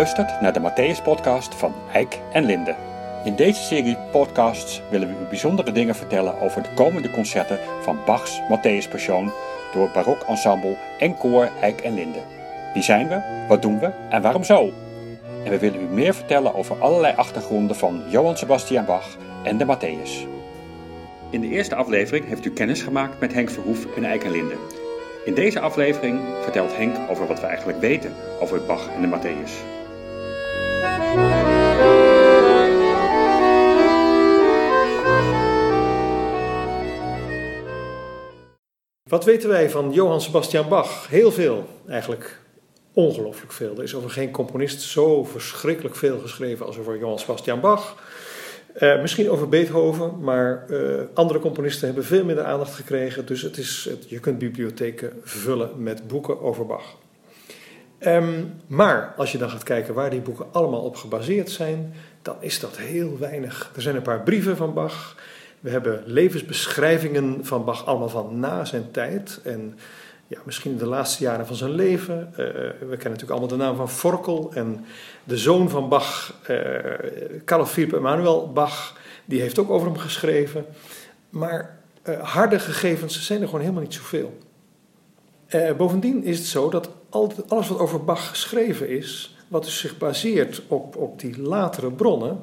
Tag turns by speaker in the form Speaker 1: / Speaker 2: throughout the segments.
Speaker 1: luistert naar de Matthäus-podcast van Eik en Linde. In deze serie podcasts willen we u bijzondere dingen vertellen over de komende concerten van Bachs Matthäus Passion door het Barok Ensemble en Koor Eik en Linde. Wie zijn we, wat doen we en waarom zo? En we willen u meer vertellen over allerlei achtergronden van Johann Sebastian Bach en de Matthäus. In de eerste aflevering heeft u kennis gemaakt met Henk Verhoef en Eik en Linde. In deze aflevering vertelt Henk over wat we eigenlijk weten over Bach en de Matthäus.
Speaker 2: Wat weten wij van Johann Sebastian Bach? Heel veel, eigenlijk ongelooflijk veel. Er is over geen componist zo verschrikkelijk veel geschreven als over Johann Sebastian Bach. Uh, misschien over Beethoven, maar uh, andere componisten hebben veel minder aandacht gekregen. Dus het is, je kunt bibliotheken vullen met boeken over Bach. Um, maar als je dan gaat kijken waar die boeken allemaal op gebaseerd zijn, dan is dat heel weinig. Er zijn een paar brieven van Bach. We hebben levensbeschrijvingen van Bach allemaal van na zijn tijd. En ja, misschien de laatste jaren van zijn leven. Uh, we kennen natuurlijk allemaal de naam van Forkel. En de zoon van Bach, uh, Carl Philipp Emanuel Bach, die heeft ook over hem geschreven. Maar uh, harde gegevens zijn er gewoon helemaal niet zoveel. bovendien is het zo dat alles wat over Bach geschreven is, wat dus zich baseert op, op die latere bronnen,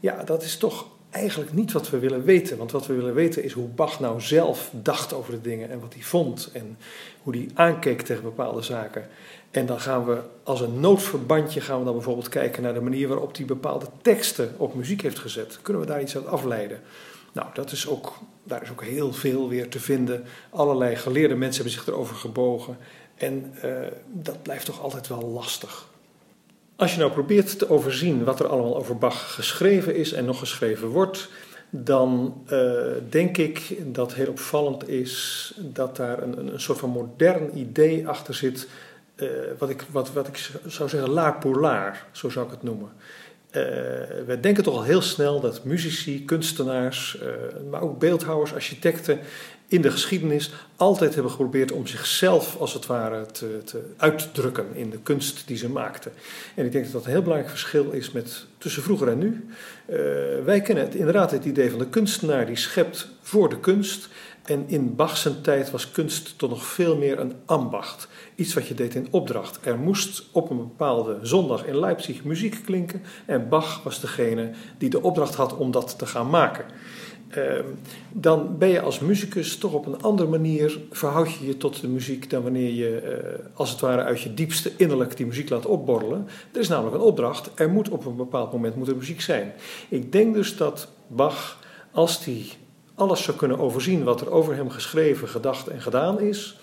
Speaker 2: ja, dat is toch eigenlijk niet wat we willen weten. Want wat we willen weten is hoe Bach nou zelf dacht over de dingen en wat hij vond en hoe hij aankeek tegen bepaalde zaken. En dan gaan we als een noodverbandje gaan we dan bijvoorbeeld kijken naar de manier waarop hij bepaalde teksten op muziek heeft gezet. Kunnen we daar iets uit afleiden? Nou, dat is ook, daar is ook heel veel weer te vinden. Allerlei geleerde mensen hebben zich erover gebogen. En uh, dat blijft toch altijd wel lastig. Als je nou probeert te overzien wat er allemaal over Bach geschreven is en nog geschreven wordt, dan uh, denk ik dat heel opvallend is dat daar een, een soort van modern idee achter zit, uh, wat, ik, wat, wat ik zou zeggen laar pour laar, zo zou ik het noemen. Uh, we denken toch al heel snel dat muzici, kunstenaars, maar ook beeldhouwers, architecten in de geschiedenis altijd hebben geprobeerd om zichzelf als het ware te, te uitdrukken in de kunst die ze maakten. En ik denk dat dat een heel belangrijk verschil is met tussen vroeger en nu. Uh, wij kennen het, inderdaad het idee van de kunstenaar die schept voor de kunst. En in Bach's tijd was kunst toch nog veel meer een ambacht. Iets wat je deed in opdracht. Er moest op een bepaalde zondag in Leipzig muziek klinken. En Bach was degene die de opdracht had om dat te gaan maken. Uh, dan ben je als muzikus toch op een andere manier verhoud je je tot de muziek dan wanneer je uh, als het ware uit je diepste innerlijk die muziek laat opborrelen. Er is namelijk een opdracht, er moet op een bepaald moment moet muziek zijn. Ik denk dus dat Bach, als hij alles zou kunnen overzien wat er over hem geschreven, gedacht en gedaan is,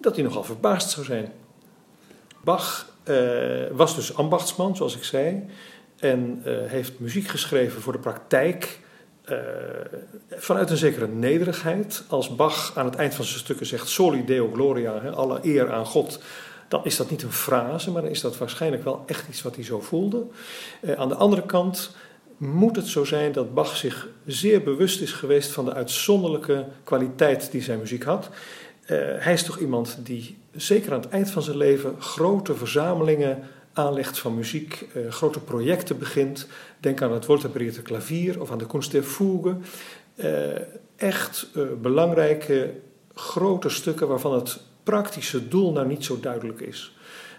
Speaker 2: dat hij nogal verbaasd zou zijn. Bach uh, was dus ambachtsman, zoals ik zei, en heeft muziek geschreven voor de praktijk uh, vanuit een zekere nederigheid. Als Bach aan het eind van zijn stukken zegt Soli Deo Gloria, hè, alle eer aan God, dan is dat niet een frase, maar dan is dat waarschijnlijk wel echt iets wat hij zo voelde. Uh, aan de andere kant moet het zo zijn dat Bach zich zeer bewust is geweest van de uitzonderlijke kwaliteit die zijn muziek had. Uh, hij is toch iemand die zeker aan het eind van zijn leven grote verzamelingen aanlegt van muziek, uh, grote projecten begint. Denk aan het woordtempereerde klavier of aan de Kunst der Fuge. Uh, echt uh, belangrijke grote stukken waarvan het praktische doel nou niet zo duidelijk is.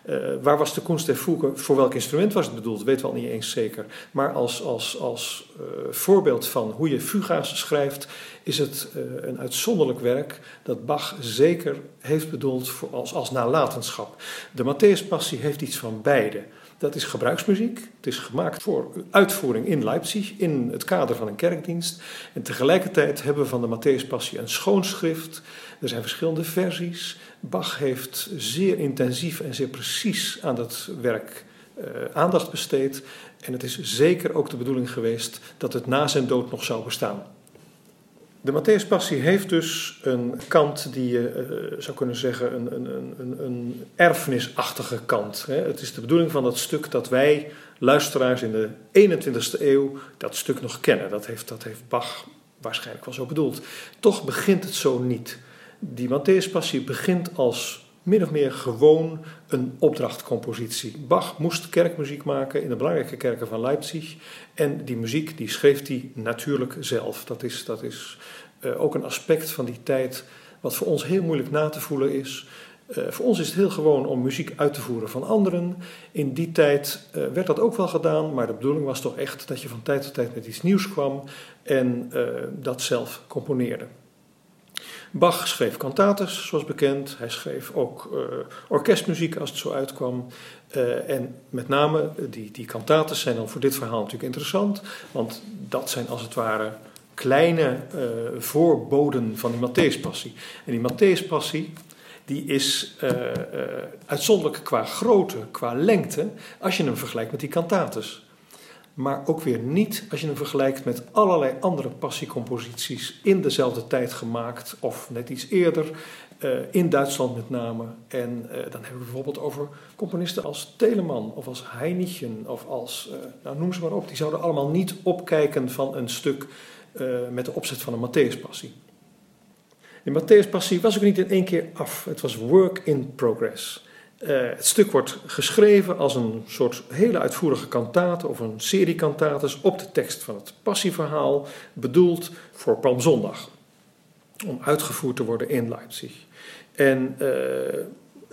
Speaker 2: Uh, waar was de Kunst der voor welk instrument was het bedoeld, dat weten we al niet eens zeker. Maar als, als, als uh, voorbeeld van hoe je fuga's schrijft, is het uh, een uitzonderlijk werk dat Bach zeker heeft bedoeld voor als, als nalatenschap. De Matthäus-passie heeft iets van beide. Dat is gebruiksmuziek. Het is gemaakt voor uitvoering in Leipzig in het kader van een kerkdienst. En tegelijkertijd hebben we van de Matthäus-passie een schoonschrift. Er zijn verschillende versies. Bach heeft zeer intensief en zeer precies aan dat werk uh, aandacht besteed. En het is zeker ook de bedoeling geweest dat het na zijn dood nog zou bestaan. De Matthäus-passie heeft dus een kant die je uh, zou kunnen zeggen een, een, een, een erfenisachtige kant. Het is de bedoeling van dat stuk dat wij, luisteraars in de 21ste eeuw, dat stuk nog kennen. Dat heeft, dat heeft Bach waarschijnlijk wel zo bedoeld. Toch begint het zo niet. Die Matthäus-passie begint als min of meer gewoon een opdrachtcompositie. Bach moest kerkmuziek maken in de belangrijke kerken van Leipzig. En die muziek die schreef hij natuurlijk zelf. Dat is, dat is uh, ook een aspect van die tijd wat voor ons heel moeilijk na te voelen is. Uh, voor ons is het heel gewoon om muziek uit te voeren van anderen. In die tijd uh, werd dat ook wel gedaan, maar de bedoeling was toch echt dat je van tijd tot tijd met iets nieuws kwam en dat zelf componeerde. Bach schreef cantates, zoals bekend. Hij schreef ook uh, orkestmuziek als het zo uitkwam. Uh, en met name die, die cantates zijn dan voor dit verhaal natuurlijk interessant. Want dat zijn als het ware kleine voorboden van die Matthäuspassie. En die Matthäuspassie die is uitzonderlijk qua grootte, qua lengte, als je hem vergelijkt met die cantates maar ook weer niet als je hem vergelijkt met allerlei andere passiecomposities in dezelfde tijd gemaakt of net iets eerder, uh, in Duitsland met name. En uh, dan hebben we bijvoorbeeld over componisten als Telemann of als Heinichen of als, uh, nou noem ze maar op, die zouden allemaal niet opkijken van een stuk met de opzet van een Matthäuspassie. De Matthäuspassie was ook niet in één keer af, het was work in progress. Uh, het stuk wordt geschreven als een soort hele uitvoerige kantate of een serie kantates op de tekst van het passieverhaal, bedoeld voor Palmzondag, om uitgevoerd te worden in Leipzig. En uh,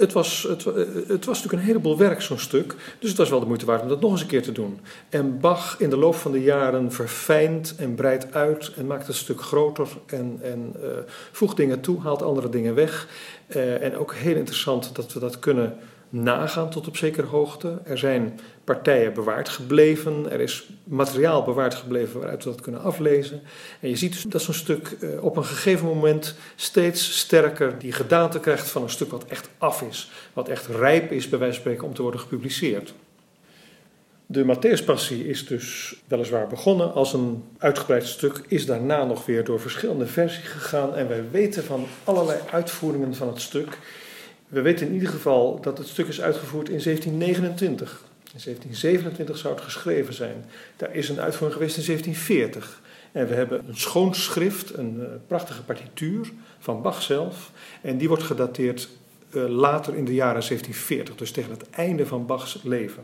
Speaker 2: het, was, het, het, was natuurlijk een heleboel werk, zo'n stuk, dus het was wel de moeite waard om dat nog eens een keer te doen. En Bach in de loop van de jaren verfijnt en breidt uit en maakt het stuk groter en, en uh, voegt dingen toe, haalt andere dingen weg. Uh, en ook heel interessant dat we dat kunnen nagaan tot op zekere hoogte. Er zijn partijen bewaard gebleven, er is materiaal bewaard gebleven waaruit we dat kunnen aflezen. En je ziet dus dat zo'n stuk uh, op een gegeven moment steeds sterker die gedaante krijgt van een stuk wat echt af is, wat echt rijp is bij wijze van spreken om te worden gepubliceerd. De Matthäuspassie is dus weliswaar begonnen als een uitgebreid stuk, is daarna nog weer door verschillende versies gegaan en wij weten van allerlei uitvoeringen van het stuk. We weten in ieder geval dat het stuk is uitgevoerd in 1729. In 1727 zou het geschreven zijn. Daar is een uitvoering geweest in 1740. En we hebben een schoon schrift, een uh, prachtige partituur van Bach zelf. En die wordt gedateerd uh, later in de jaren 1740, dus tegen het einde van Bachs leven.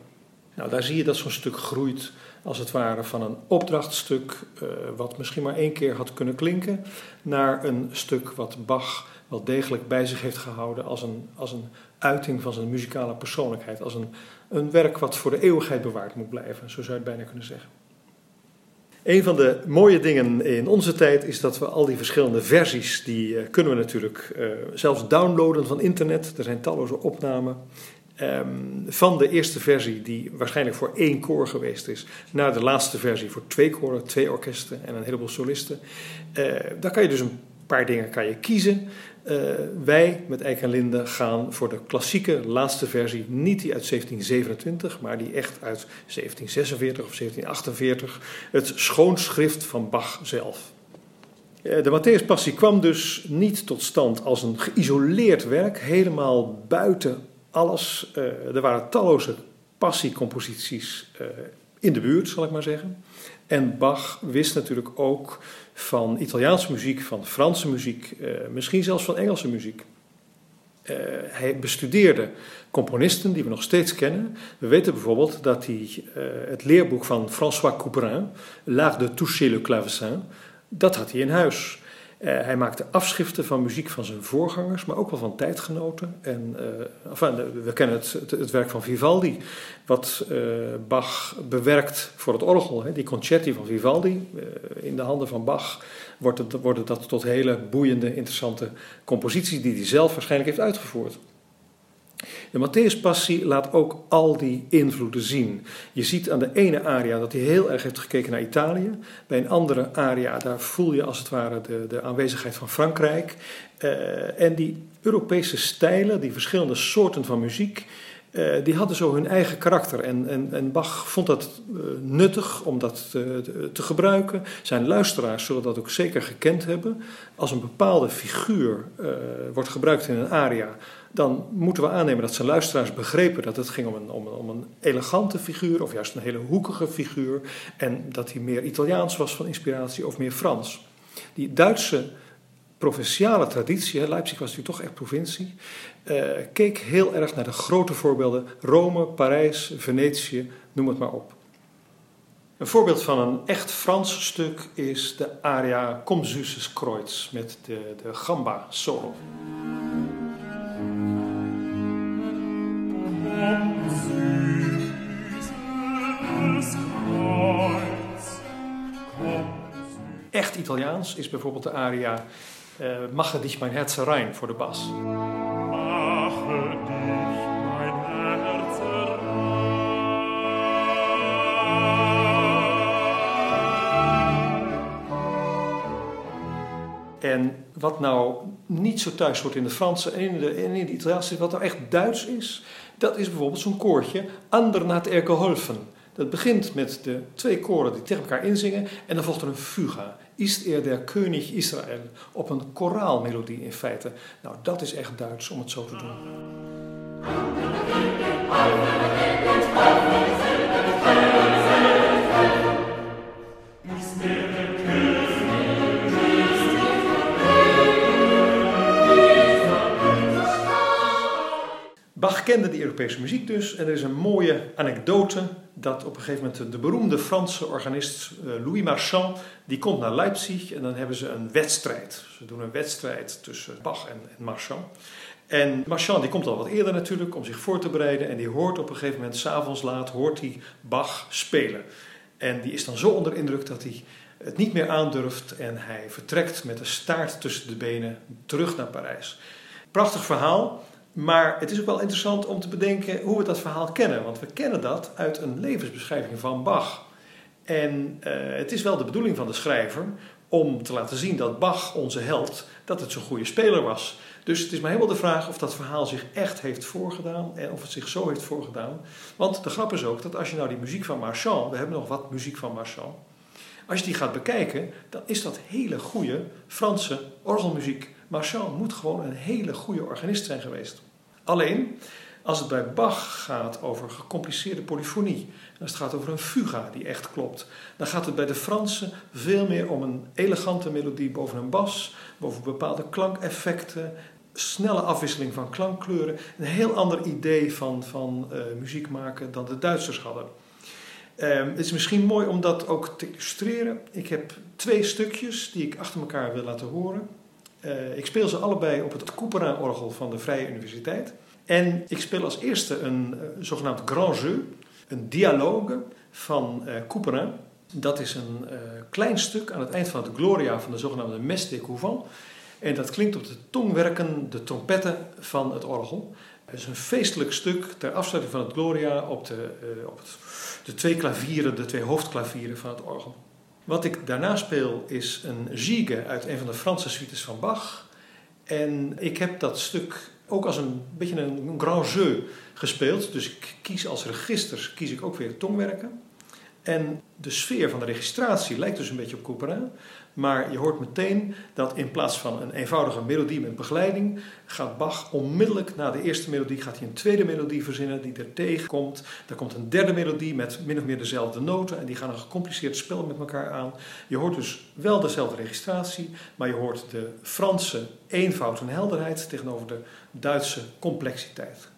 Speaker 2: Nou, daar zie je dat zo'n stuk groeit als het ware van een opdrachtstuk, uh, wat misschien maar één keer had kunnen klinken, naar een stuk wat Bach wel degelijk bij zich heeft gehouden als een, als een uiting van zijn muzikale persoonlijkheid, als een, een werk wat voor de eeuwigheid bewaard moet blijven, zo zou je het bijna kunnen zeggen. Een van de mooie dingen in onze tijd is dat we al die verschillende versies, die uh, kunnen we natuurlijk uh, zelfs downloaden van internet. Er zijn talloze opnamen. Um, van de eerste versie, die waarschijnlijk voor één koor geweest is, naar de laatste versie voor twee koren, twee orkesten en een heleboel solisten. Uh, daar kan je dus een paar dingen kan je kiezen. Uh, wij met Eik en Linde gaan voor de klassieke laatste versie, niet die uit 1727, maar die echt uit 1746 of 1748, het schoonschrift van Bach zelf. Uh, de Matthäus Passie kwam dus niet tot stand als een geïsoleerd werk, helemaal buiten alles. Uh, er waren talloze passiecomposities in de buurt, zal ik maar zeggen. En Bach wist natuurlijk ook van Italiaanse muziek, van Franse muziek, uh, misschien zelfs van Engelse muziek. Uh, hij bestudeerde componisten die we nog steeds kennen. We weten bijvoorbeeld dat hij uh, het leerboek van François Couperin, L'art de toucher le clavecin, dat had hij in huis. Uh, hij maakte afschriften van muziek van zijn voorgangers, maar ook wel van tijdgenoten. En, uh, enfin, we kennen het, het, werk van Vivaldi, wat uh, Bach bewerkt voor het orgel. Hè. Die concerti van Vivaldi, in de handen van Bach, wordt het, worden dat tot hele boeiende, interessante composities die hij zelf waarschijnlijk heeft uitgevoerd. De Matthäus-passie laat ook al die invloeden zien. Je ziet aan de ene aria dat hij heel erg heeft gekeken naar Italië. Bij een andere aria, daar voel je als het ware de, de aanwezigheid van Frankrijk. Uh, en die Europese stijlen, die verschillende soorten van muziek, uh, die hadden zo hun eigen karakter. En, en, en Bach vond dat uh, nuttig om dat te, te, te, gebruiken. Zijn luisteraars zullen dat ook zeker gekend hebben. Als een bepaalde figuur wordt gebruikt in een aria dan moeten we aannemen dat zijn luisteraars begrepen dat het ging om een, om, een, om een elegante figuur of juist een hele hoekige figuur en dat hij meer Italiaans was van inspiratie of meer Frans. Die Duitse provinciale traditie, Leipzig was natuurlijk toch echt provincie, uh, keek heel erg naar de grote voorbeelden Rome, Parijs, Venetië, noem het maar op. Een voorbeeld van een echt Frans stuk is de aria Kreuz met de, de gamba solo. Echt Italiaans is bijvoorbeeld de aria Mache dich mein Herz rein voor de bas. En wat nou niet zo thuis wordt in de Franse en in de, en in de Italiaanse, wat nou echt Duits is, dat is bijvoorbeeld zo'n koortje Andernat er geholfen. Dat begint met de twee koren die tegen elkaar inzingen en dan volgt er een fuga. Ist er der König Israël. Op een koraalmelodie in feite. Nou, dat is echt Duits om het zo te doen. Kende de Europese muziek dus. En er is een mooie anekdote dat op een gegeven moment de beroemde Franse organist eh, Louis Marchand, die komt naar Leipzig en dan hebben ze een wedstrijd. Ze doen een wedstrijd tussen Bach en, Marchand. En Marchand die komt al wat eerder natuurlijk om zich voor te bereiden en die hoort op een gegeven moment, s'avonds laat, hoort hij Bach spelen. En die is dan zo onder indruk dat hij het niet meer aandurft en hij vertrekt met de staart tussen de benen terug naar Parijs. Prachtig verhaal. Maar het is ook wel interessant om te bedenken hoe we dat verhaal kennen. Want we kennen dat uit een levensbeschrijving van Bach. En uh, het is wel de bedoeling van de schrijver om te laten zien dat Bach, onze held, dat het zo'n goede speler was. Dus het is maar helemaal de vraag of dat verhaal zich echt heeft voorgedaan en of het zich zo heeft voorgedaan. Want de grap is ook dat als je nou die muziek van Marchand, we hebben nog wat muziek van Marchand, als je die gaat bekijken, dan is dat hele goede Franse orgelmuziek. Marchand moet gewoon een hele goede organist zijn geweest. Alleen, als het bij Bach gaat over gecompliceerde polyfonie, als het gaat over een fuga die echt klopt, dan gaat het bij de Fransen veel meer om een elegante melodie boven een bas, boven bepaalde klankeffecten, snelle afwisseling van klankkleuren. Een heel ander idee van, van uh, muziek maken dan de Duitsers hadden. Um, het is misschien mooi om dat ook te illustreren. Ik heb twee stukjes die ik achter elkaar wil laten horen. Uh, ik speel ze allebei op het Couperin-orgel van de Vrije Universiteit. En ik speel als eerste een uh, zogenaamd grand jeu, een dialogue van uh. Dat is een klein stuk aan het eind van het Gloria van de zogenaamde Couvents. En dat klinkt op de tongwerken, de trompetten van het orgel. Het is een feestelijk stuk ter afsluiting van het Gloria op, de, op de twee klavieren, de twee hoofdklavieren van het orgel. Wat ik daarna speel is een gigue uit een van de Franse suites van Bach. En ik heb dat stuk ook als een beetje een, grand jeu gespeeld. Dus ik kies als registers kies ik ook weer tongwerken. En de sfeer van de registratie lijkt dus een beetje op Couperin. Maar je hoort meteen dat in plaats van een eenvoudige melodie met begeleiding, gaat Bach onmiddellijk na de eerste melodie gaat hij een tweede melodie verzinnen die er tegenkomt. Er komt een derde melodie met min of meer dezelfde noten en die gaan een gecompliceerd spel met elkaar aan. Je hoort dus wel dezelfde registratie, maar je hoort de Franse eenvoud en helderheid tegenover de Duitse complexiteit.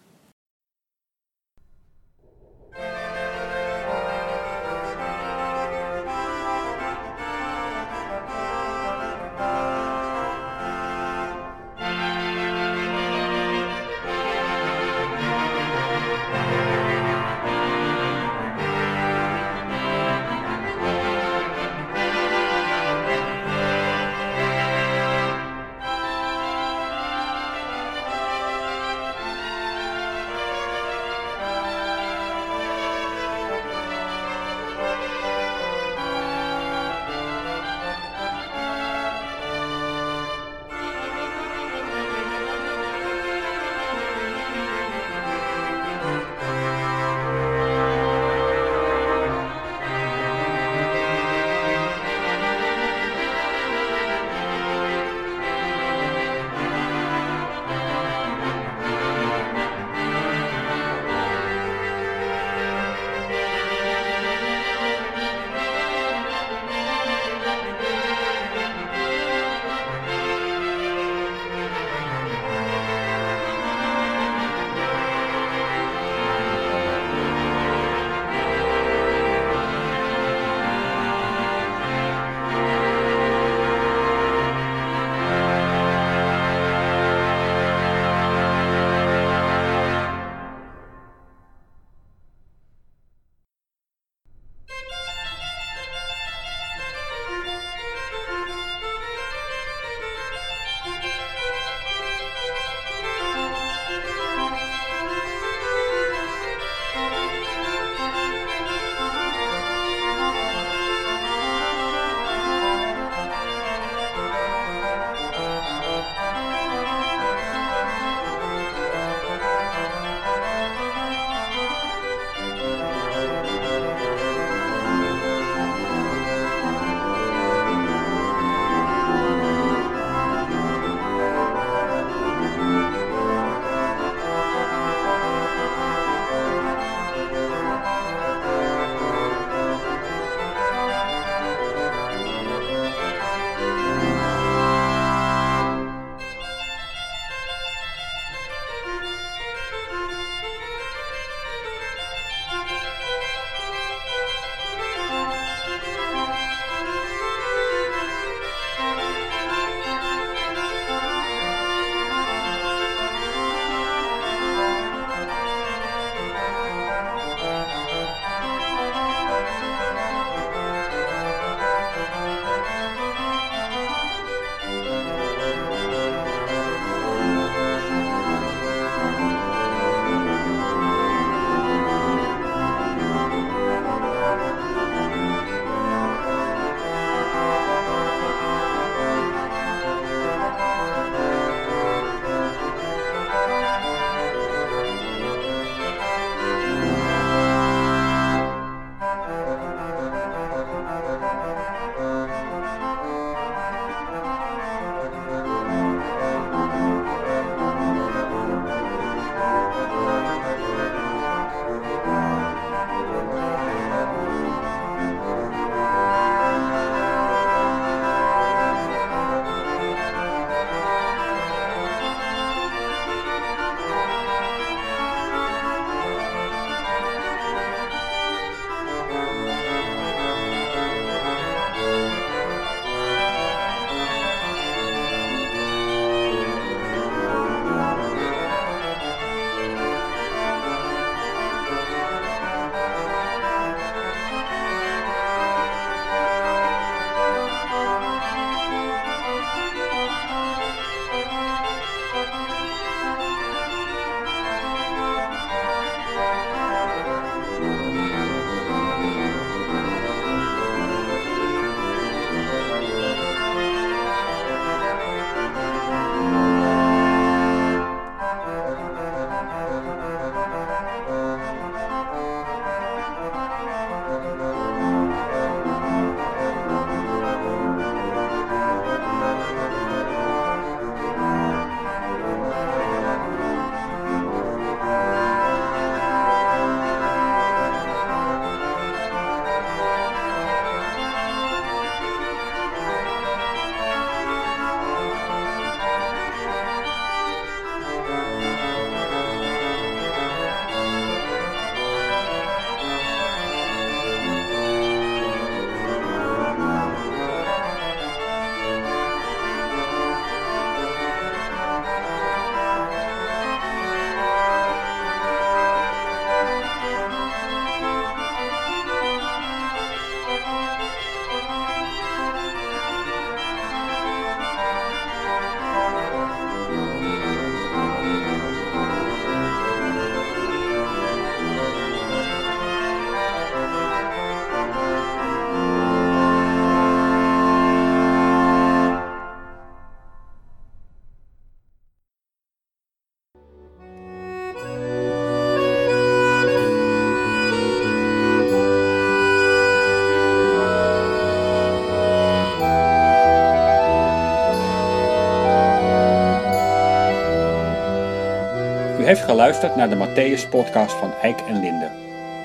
Speaker 1: Heeft geluisterd naar de Matthäus podcast van Eik en Linde.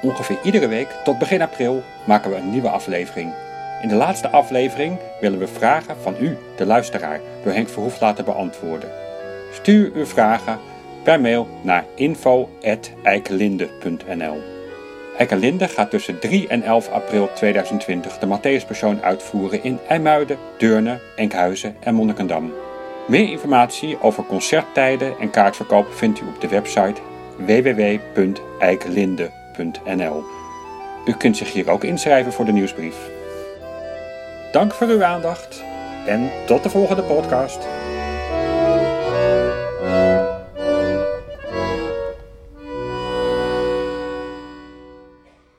Speaker 1: Ongeveer iedere week tot begin april maken we een nieuwe aflevering. In de laatste aflevering willen we vragen van u, de luisteraar, door Henk Verhoef laten beantwoorden. Stuur uw vragen per mail naar info.eikelinde.nl Eikelinde gaat tussen 3 en 11 april 2020 de Matthäuspersoon uitvoeren in IJmuiden, Deurne, Enkhuizen en Monnikendam. Meer informatie over concerttijden en kaartverkoop vindt u op de website www.eikelinde.nl. U kunt zich hier ook inschrijven voor de nieuwsbrief. Dank voor uw aandacht en tot de volgende podcast.